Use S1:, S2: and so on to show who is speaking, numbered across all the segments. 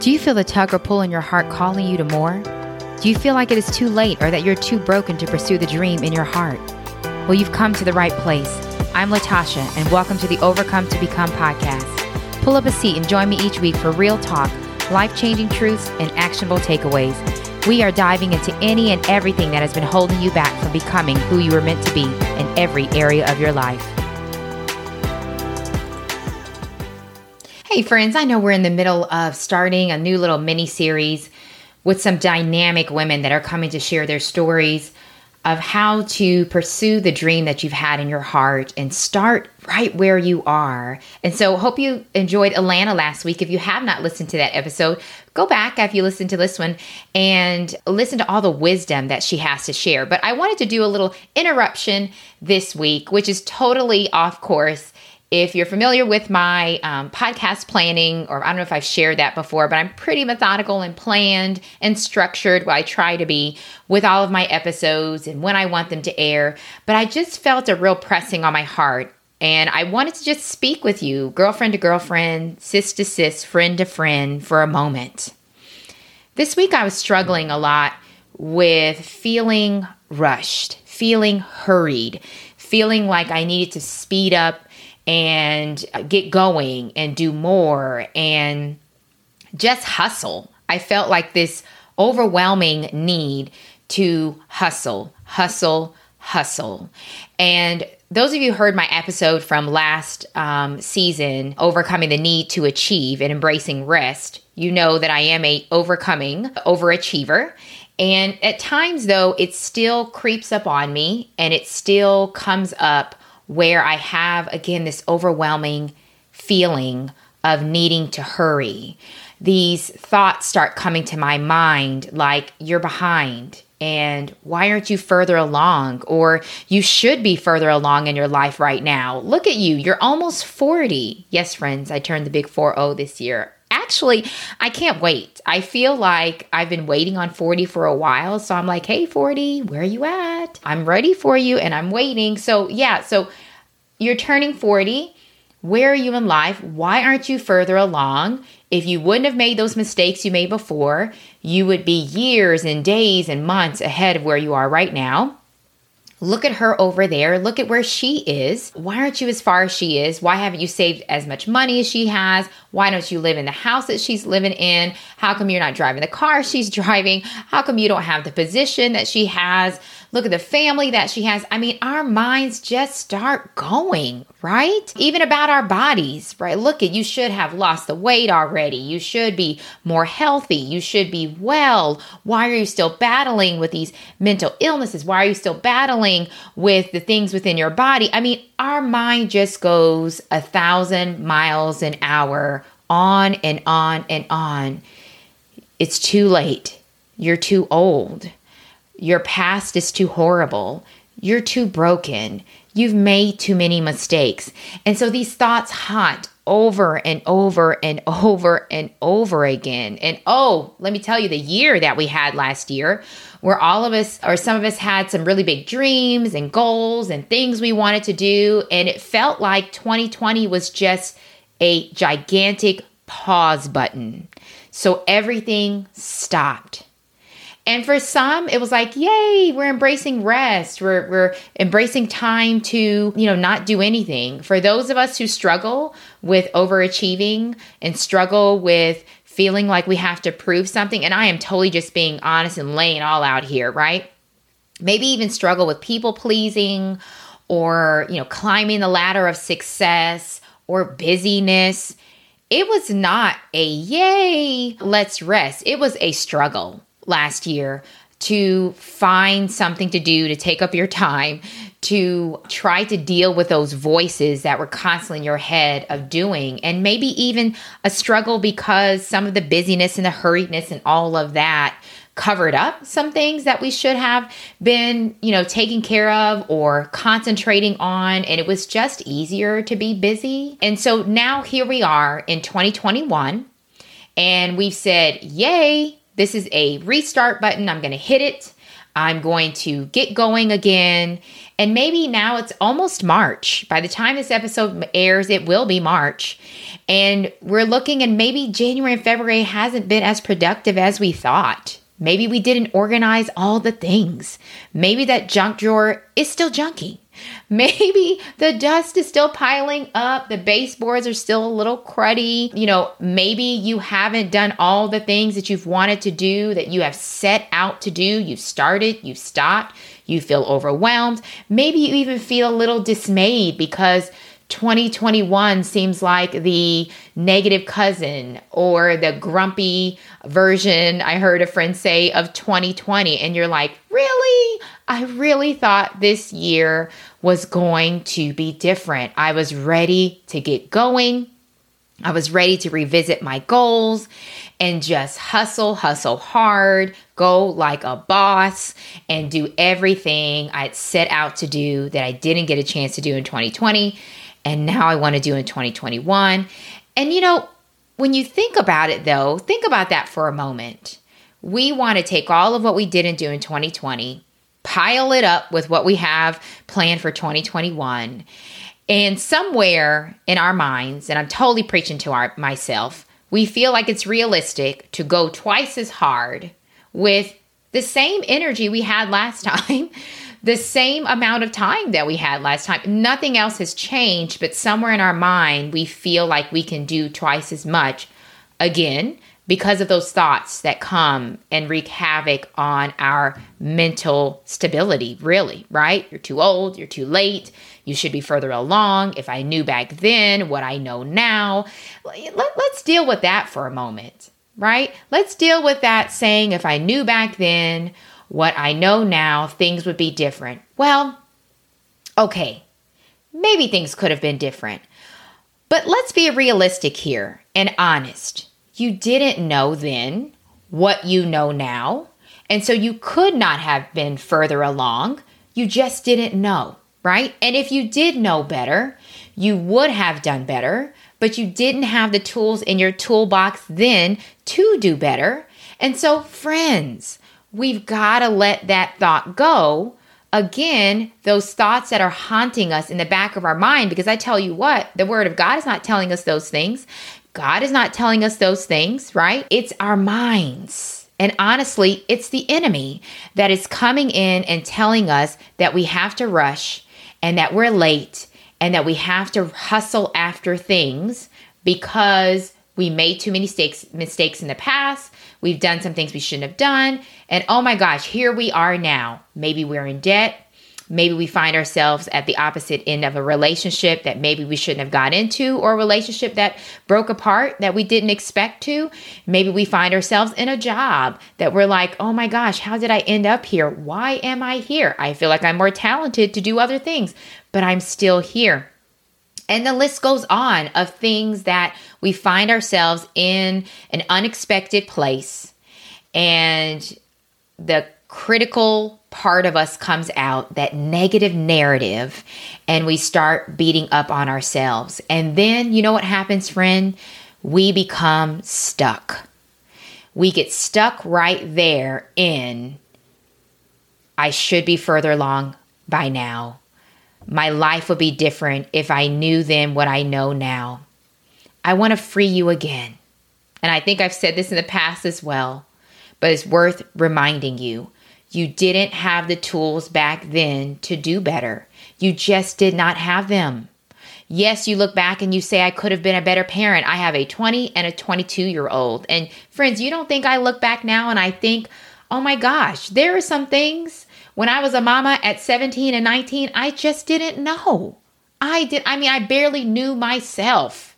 S1: Do you feel the tug or pull in your heart calling you to more? Do you feel like it is too late or that you're too broken to pursue the dream in your heart? Well, you've come to the right place. I'm Latasha, and welcome to the Overcome to Become podcast. Pull up a seat and join me each week for real talk, life changing truths, and actionable takeaways. We are diving into any and everything that has been holding you back from becoming who you were meant to be in every area of your life. Hey, friends, I know we're in the middle of starting a new little mini series with some dynamic women that are coming to share their stories of how to pursue the dream that you've had in your heart and start right where you are. And so, hope you enjoyed Alana last week. If you have not listened to that episode, go back after you listen to this one and listen to all the wisdom that she has to share. But I wanted to do a little interruption this week, which is totally off course if you're familiar with my um, podcast planning, or I don't know if I've shared that before, but I'm pretty methodical and planned and structured. Well, I try to be with all of my episodes and when I want them to air. But I just felt a real pressing on my heart. And I wanted to just speak with you, girlfriend to girlfriend, sis to sis, friend to friend, for a moment. This week I was struggling a lot with feeling rushed, feeling hurried, feeling like I needed to speed up and get going and do more and just hustle. I felt like this overwhelming need to hustle, hustle, hustle. And those of you heard my episode from last um, season, overcoming the need to achieve and embracing rest, you know that I am a overcoming overachiever. And at times, though, it still creeps up on me and it still comes up where I have, again, this overwhelming feeling of needing to hurry. These thoughts start coming to my mind like, you're behind. And why aren't you further along? Or you should be further along in your life right now. Look at you, you're almost 40. Yes, friends, I turned the big 4 0 this year actually, I can't wait. I feel like I've been waiting on 40 for a while. So I'm like, hey, 40, where are you at? I'm ready for you and I'm waiting. So, yeah, so you're turning 40. Where are you in life? Why aren't you further along? If you wouldn't have made those mistakes you made before, you would be years and days and months ahead of where you are right now. Look at her over there. Look at where she is. Why aren't you as far as she is? Why haven't you saved as much money as she has? Why don't you live in the house that she's living in? How come you're not driving the car she's driving? How come you don't have the position that she has? Look at the family that she has. I mean, our minds just start going, right? Even about our bodies, right? Look at you should have lost the weight already. You should be more healthy. You should be well. Why are you still battling with these mental illnesses? Why are you still battling with the things within your body? I mean, our mind just goes a thousand miles an hour on and on and on. It's too late. You're too old. Your past is too horrible. You're too broken. You've made too many mistakes. And so these thoughts haunt over and over and over and over again. And oh, let me tell you, the year that we had last year, where all of us, or some of us, had some really big dreams and goals and things we wanted to do. And it felt like 2020 was just a gigantic pause button. So everything stopped. And for some, it was like, yay, we're embracing rest. We're, we're embracing time to, you know, not do anything. For those of us who struggle with overachieving and struggle with feeling like we have to prove something, and I am totally just being honest and laying all out here, right? Maybe even struggle with people pleasing or, you know, climbing the ladder of success or busyness. It was not a yay, let's rest. It was a struggle last year to find something to do to take up your time to try to deal with those voices that were constantly in your head of doing and maybe even a struggle because some of the busyness and the hurriedness and all of that covered up some things that we should have been, you know, taking care of or concentrating on and it was just easier to be busy. And so now here we are in 2021 and we've said, "Yay, this is a restart button. I'm going to hit it. I'm going to get going again. And maybe now it's almost March. By the time this episode airs, it will be March. And we're looking, and maybe January and February hasn't been as productive as we thought. Maybe we didn't organize all the things. Maybe that junk drawer is still junky. Maybe the dust is still piling up, the baseboards are still a little cruddy. You know, maybe you haven't done all the things that you've wanted to do, that you have set out to do. You've started, you've stopped, you feel overwhelmed. Maybe you even feel a little dismayed because 2021 seems like the negative cousin or the grumpy version I heard a friend say of 2020. And you're like, really? I really thought this year was going to be different. I was ready to get going. I was ready to revisit my goals and just hustle, hustle hard, go like a boss, and do everything I'd set out to do that I didn't get a chance to do in 2020. And now I want to do in 2021. And you know, when you think about it though, think about that for a moment. We want to take all of what we didn't do in 2020 pile it up with what we have planned for 2021. And somewhere in our minds, and I'm totally preaching to our, myself, we feel like it's realistic to go twice as hard with the same energy we had last time, the same amount of time that we had last time. Nothing else has changed, but somewhere in our mind, we feel like we can do twice as much again because of those thoughts that come and wreak havoc on our mental stability, really, right? You're too old, you're too late, you should be further along. If I knew back then what I know now, let, us deal with that for a moment, right? Let's deal with that saying, if I knew back then what I know now, things would be different. Well, okay, maybe things could have been different. But let's be realistic here and honest you didn't know then what you know now. And so you could not have been further along. You just didn't know, right? And if you did know better, you would have done better, but you didn't have the tools in your toolbox then to do better. And so, friends, we've got to let that thought go. Again, those thoughts that are haunting us in the back of our mind, because I tell you what, the Word of God is not telling us those things. God is not telling us those things, right? It's our minds. And honestly, it's the enemy that is coming in and telling us that we have to rush and that we're late and that we have to hustle after things because we made too many mistakes mistakes in the past. We've done some things we shouldn't have done. And oh my gosh, here we are now. Maybe we're in debt. Maybe we find ourselves at the opposite end of a relationship that maybe we shouldn't have got into, or a relationship that broke apart that we didn't expect to. Maybe we find ourselves in a job that we're like, oh my gosh, how did I end up here? Why am I here? I feel like I'm more talented to do other things, but I'm still here. And the list goes on of things that we find ourselves in an unexpected place. And the critical part of us comes out, that negative narrative, and we start beating up on ourselves. And then, you know what happens, friend? We become stuck. We get stuck right there in, I should be further along by now. My life would be different if I knew then what I know now. I want to free you again. And I think I've said this in the past as well, but it's worth reminding you you didn't have the tools back then to do better. You just did not have them. Yes, you look back and you say, I could have been a better parent. I have a 20 and a 22 year old. And friends, you don't think I look back now and I think, oh my gosh, there are some things when I was a mama at 17 and 19, I just didn't know. I did, I mean, I barely knew myself.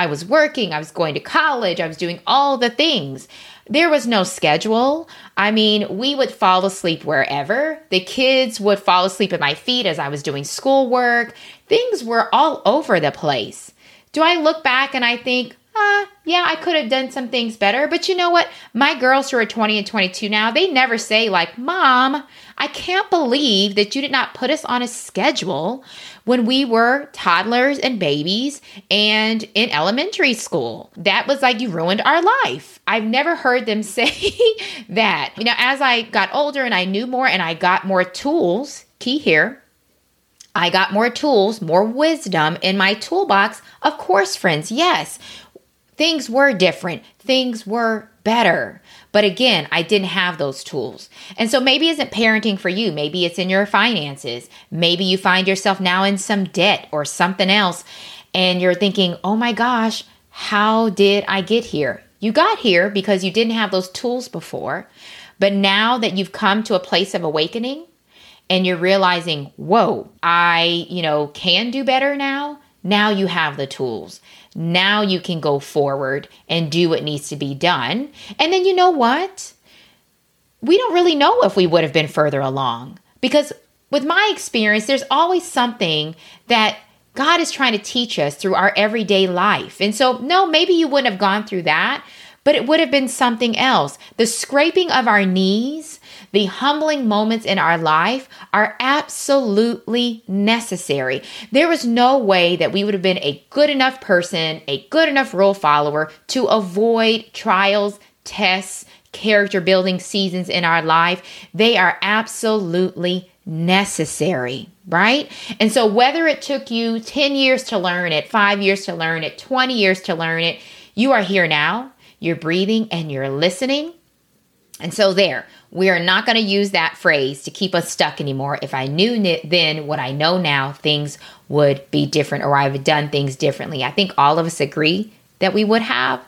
S1: I was working, I was going to college, I was doing all the things. There was no schedule. I mean, we would fall asleep wherever. The kids would fall asleep at my feet as I was doing schoolwork. Things were all over the place. Do I look back and I think, uh, yeah, I could have done some things better. But you know what? My girls who are 20 and 22 now, they never say, like, Mom, I can't believe that you did not put us on a schedule when we were toddlers and babies and in elementary school. That was like, you ruined our life. I've never heard them say that. You know, as I got older and I knew more and I got more tools, key here, I got more tools, more wisdom in my toolbox. Of course, friends, yes, things were different, things were better. But again, I didn't have those tools. And so maybe isn't parenting for you. Maybe it's in your finances. Maybe you find yourself now in some debt or something else. And you're thinking, oh my gosh, how did I get here? You got here because you didn't have those tools before. But now that you've come to a place of awakening and you're realizing, whoa, I, you know, can do better now. Now you have the tools. Now you can go forward and do what needs to be done. And then you know what? We don't really know if we would have been further along because with my experience, there's always something that God is trying to teach us through our everyday life. And so, no, maybe you wouldn't have gone through that, but it would have been something else. The scraping of our knees the humbling moments in our life are absolutely necessary. There was no way that we would have been a good enough person, a good enough rule follower to avoid trials, tests, character building seasons in our life. They are absolutely necessary, right? And so, whether it took you 10 years to learn it, five years to learn it, 20 years to learn it, you are here now, you're breathing, and you're listening. And so, there, we are not going to use that phrase to keep us stuck anymore. If I knew then what I know now, things would be different or I would have done things differently. I think all of us agree that we would have,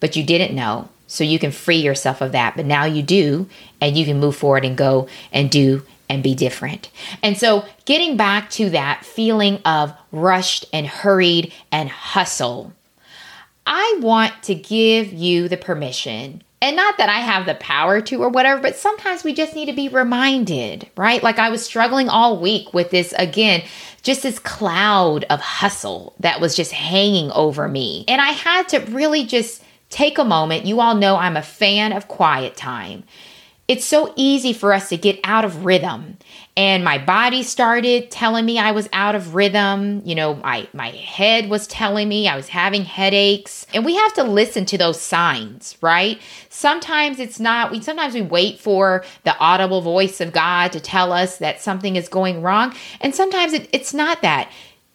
S1: but you didn't know. So you can free yourself of that. But now you do, and you can move forward and go and do and be different. And so, getting back to that feeling of rushed and hurried and hustle, I want to give you the permission and not that I have the power to or whatever, but sometimes we just need to be reminded, right? Like I was struggling all week with this again, just this cloud of hustle that was just hanging over me. And I had to really just take a moment. You all know I'm a fan of quiet time. It's so easy for us to get out of rhythm and my body started telling me I was out of rhythm. You know, my my head was telling me I was having headaches. And we have to listen to those signs, right? Sometimes it's not we sometimes we wait for the audible voice of God to tell us that something is going wrong, and sometimes it, it's not that.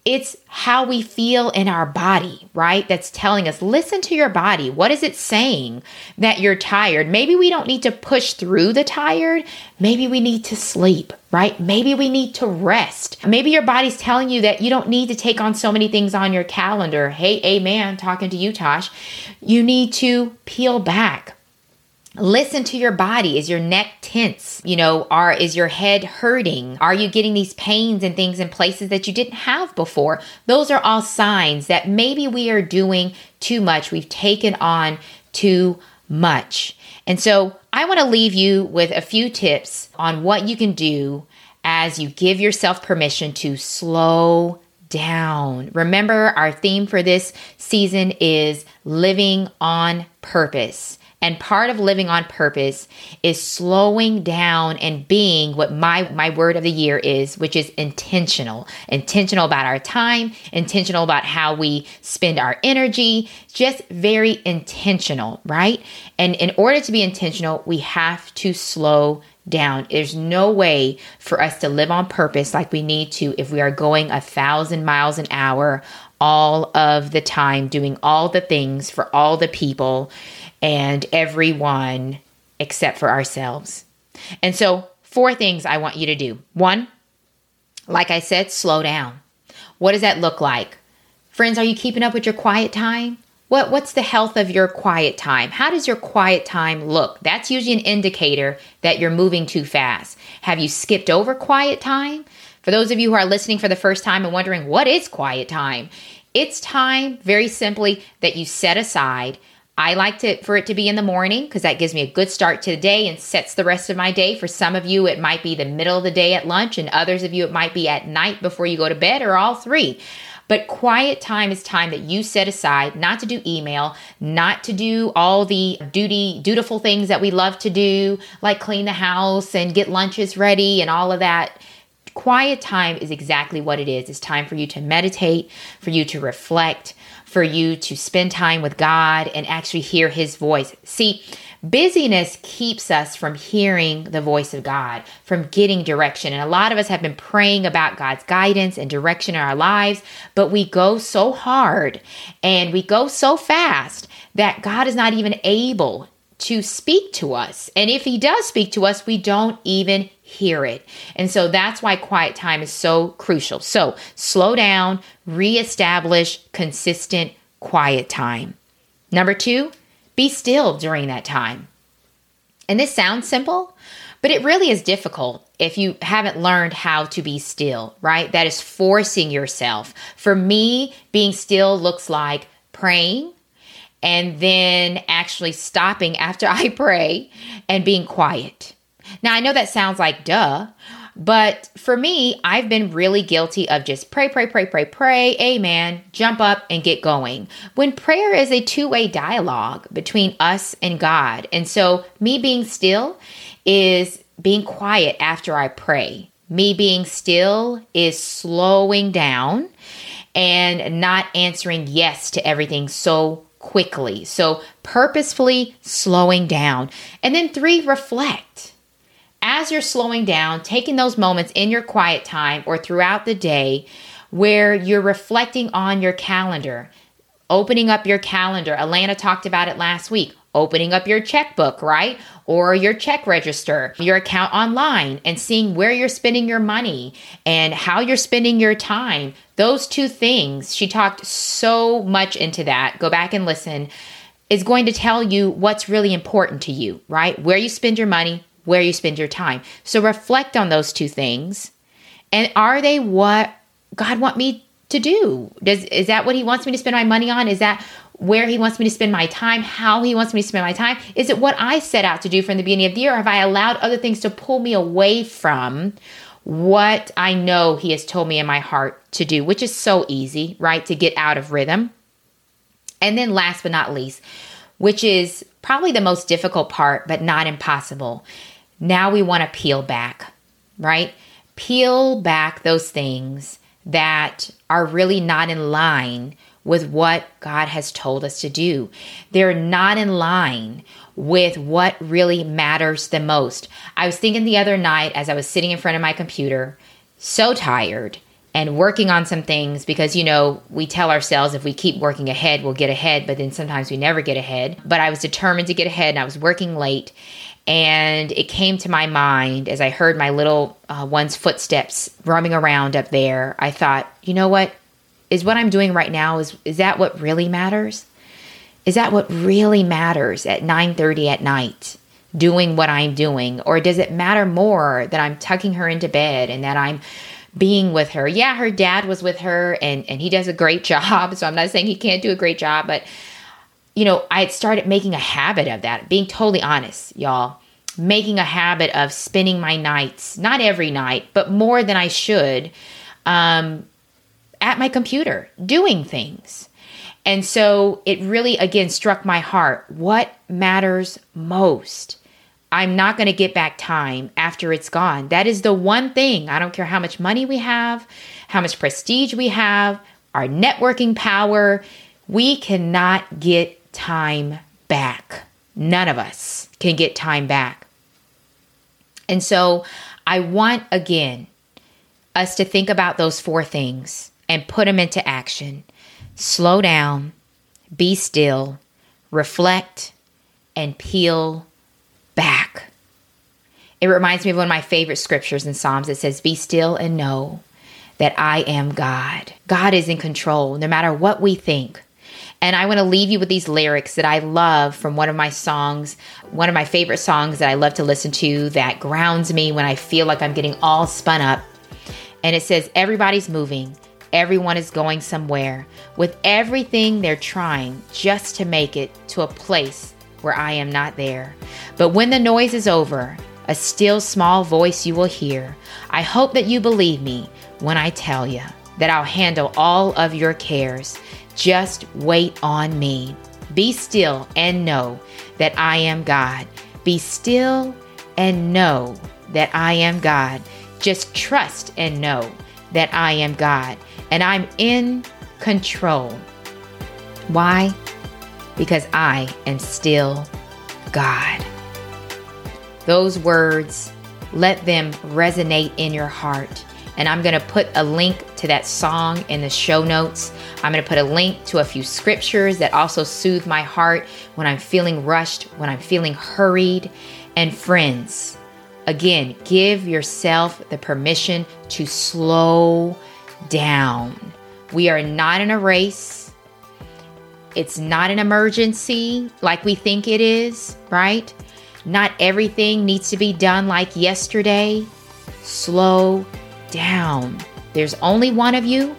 S1: It's how we feel in our body, right? That's telling us, listen to your body. What is it saying that you're tired? Maybe we don't need to push through the tired. Maybe we need to sleep, right? Maybe we need to rest. Maybe your body's telling you that you don't need to take on so many things on your calendar. Hey, amen, talking to you, Tosh. You need to peel back Listen to your body. Is your neck tense? You know, are is your head hurting? Are you getting these pains and things in places that you didn't have before? Those are all signs that maybe we are doing too much. We've taken on too much. And so, I want to leave you with a few tips on what you can do as you give yourself permission to slow down. Remember, our theme for this season is living on purpose. And part of living on purpose is slowing down and being what my my word of the year is, which is intentional. Intentional about our time, intentional about how we spend our energy, just very intentional, right? And in order to be intentional, we have to slow down. There's no way for us to live on purpose like we need to if we are going a thousand miles an hour all of the time, doing all the things for all the people and everyone except for ourselves. And so, four things I want you to do. One, like I said, slow down. What does that look like? Friends, are you keeping up with your quiet time? What what's the health of your quiet time? How does your quiet time look? That's usually an indicator that you're moving too fast. Have you skipped over quiet time? For those of you who are listening for the first time and wondering what is quiet time? It's time very simply that you set aside I like to for it to be in the morning because that gives me a good start to the day and sets the rest of my day. For some of you, it might be the middle of the day at lunch, and others of you, it might be at night before you go to bed, or all three. But quiet time is time that you set aside not to do email, not to do all the duty, dutiful things that we love to do, like clean the house and get lunches ready and all of that. Quiet time is exactly what it is. It's time for you to meditate, for you to reflect, for you to spend time with God and actually hear His voice. See, busyness keeps us from hearing the voice of God, from getting direction. And a lot of us have been praying about God's guidance and direction in our lives, but we go so hard and we go so fast that God is not even able to speak to us. And if He does speak to us, we don't even hear it. And so that's why quiet time is so crucial. So slow down, reestablish consistent quiet time. Number two, be still during that time. And this sounds simple, but it really is difficult if you haven't learned how to be still, right? That is forcing yourself. For me, being still looks like praying and then actually stopping after I pray and being quiet. Now, I know that sounds like duh, but for me, I've been really guilty of just pray, pray, pray, pray, pray, amen, jump up and get going. When prayer is a two way dialogue between us and God. And so, me being still is being quiet after I pray. Me being still is slowing down and not answering yes to everything so quickly. So, purposefully slowing down. And then, three, reflect as you're slowing down, taking those moments in your quiet time or throughout the day where you're reflecting on your calendar, opening up your calendar. Alana talked about it last week. Opening up your checkbook, right? Or your check register, your account online, and seeing where you're spending your money and how you're spending your time. Those two things, she talked so much into that. Go back and listen is going to tell you what's really important to you, right? Where you spend your money, where you spend your time. So reflect on those two things. And are they what God want me to do? Does is that what he wants me to spend my money on? Is that where he wants me to spend my time, how he wants me to spend my time? Is it what I set out to do from the beginning of the year? Or have I allowed other things to pull me away from what I know he has told me in my heart to do, which is so easy, right? To get out of rhythm. And then last but not least, which is probably the most difficult part, but not impossible, now we want to peel back, right? Peel back those things that are really not in line with what God has told us to do. They're not in line with what really matters the most. I was thinking the other night as I was sitting in front of my computer, so tired and working on some things because you know we tell ourselves if we keep working ahead we'll get ahead but then sometimes we never get ahead but i was determined to get ahead and i was working late and it came to my mind as I heard my little uh, one's footsteps roaming around up there. I thought, you know what? Is what I'm doing right now is is that what really matters? Is that what really matters at 9:30 at night? Doing what I'm doing or does it matter more that I'm tucking her into bed and that I'm being with her? Yeah, her dad was with her and and he does a great job, so I'm not saying he can't do a great job, but you know, I had started making a habit of that, being totally honest, y'all. Making a habit of spending my nights, not every night, but more than I should, um, at my computer, doing things. And so it really, again, struck my heart. What matters most? I'm not going to get back time after it's gone. That is the one thing. I don't care how much money we have, how much prestige we have, our networking power. We cannot get time back. None of us can get time back. And so I want again us to think about those four things and put them into action. Slow down, be still, reflect, and peel back. It reminds me of one of my favorite scriptures in Psalms. It says, Be still and know that I am God. God is in control no matter what we think. And I want to leave you with these lyrics that I love from one of my songs, one of my favorite songs that I love to listen to that grounds me when I feel like I'm getting all spun up. And it says, Everybody's moving, everyone is going somewhere with everything they're trying just to make it to a place where I am not there. But when the noise is over, a still small voice you will hear. I hope that you believe me when I tell you that I'll handle all of your cares. Just wait on me. Be still and know that I am God. Be still and know that I am God. Just trust and know that I am God and I'm in control. Why? Because I am still God. Those words, let them resonate in your heart. And I'm going to put a link to that song in the show notes. I'm going to put a link to a few scriptures that also soothe my heart when I'm feeling rushed, when I'm feeling hurried. And friends, again, give yourself the permission to slow down. We are not in a race. It's not an emergency like we think it is, right? Not everything needs to be done like yesterday. Slow down. There's only one of you,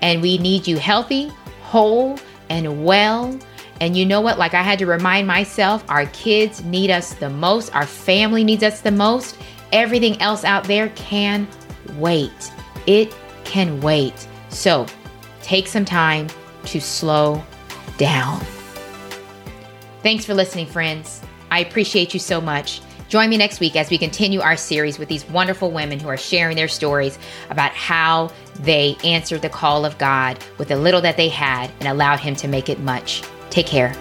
S1: and we need you healthy, whole, and well. And you know what? Like I had to remind myself, our kids need us the most, our family needs us the most. Everything else out there can wait. It can wait. So take some time to slow down. Thanks for listening, friends. I appreciate you so much. Join me next week as we continue our series with these wonderful women who are sharing their stories about how they answered the call of God with the little that they had and allowed Him to make it much. Take care.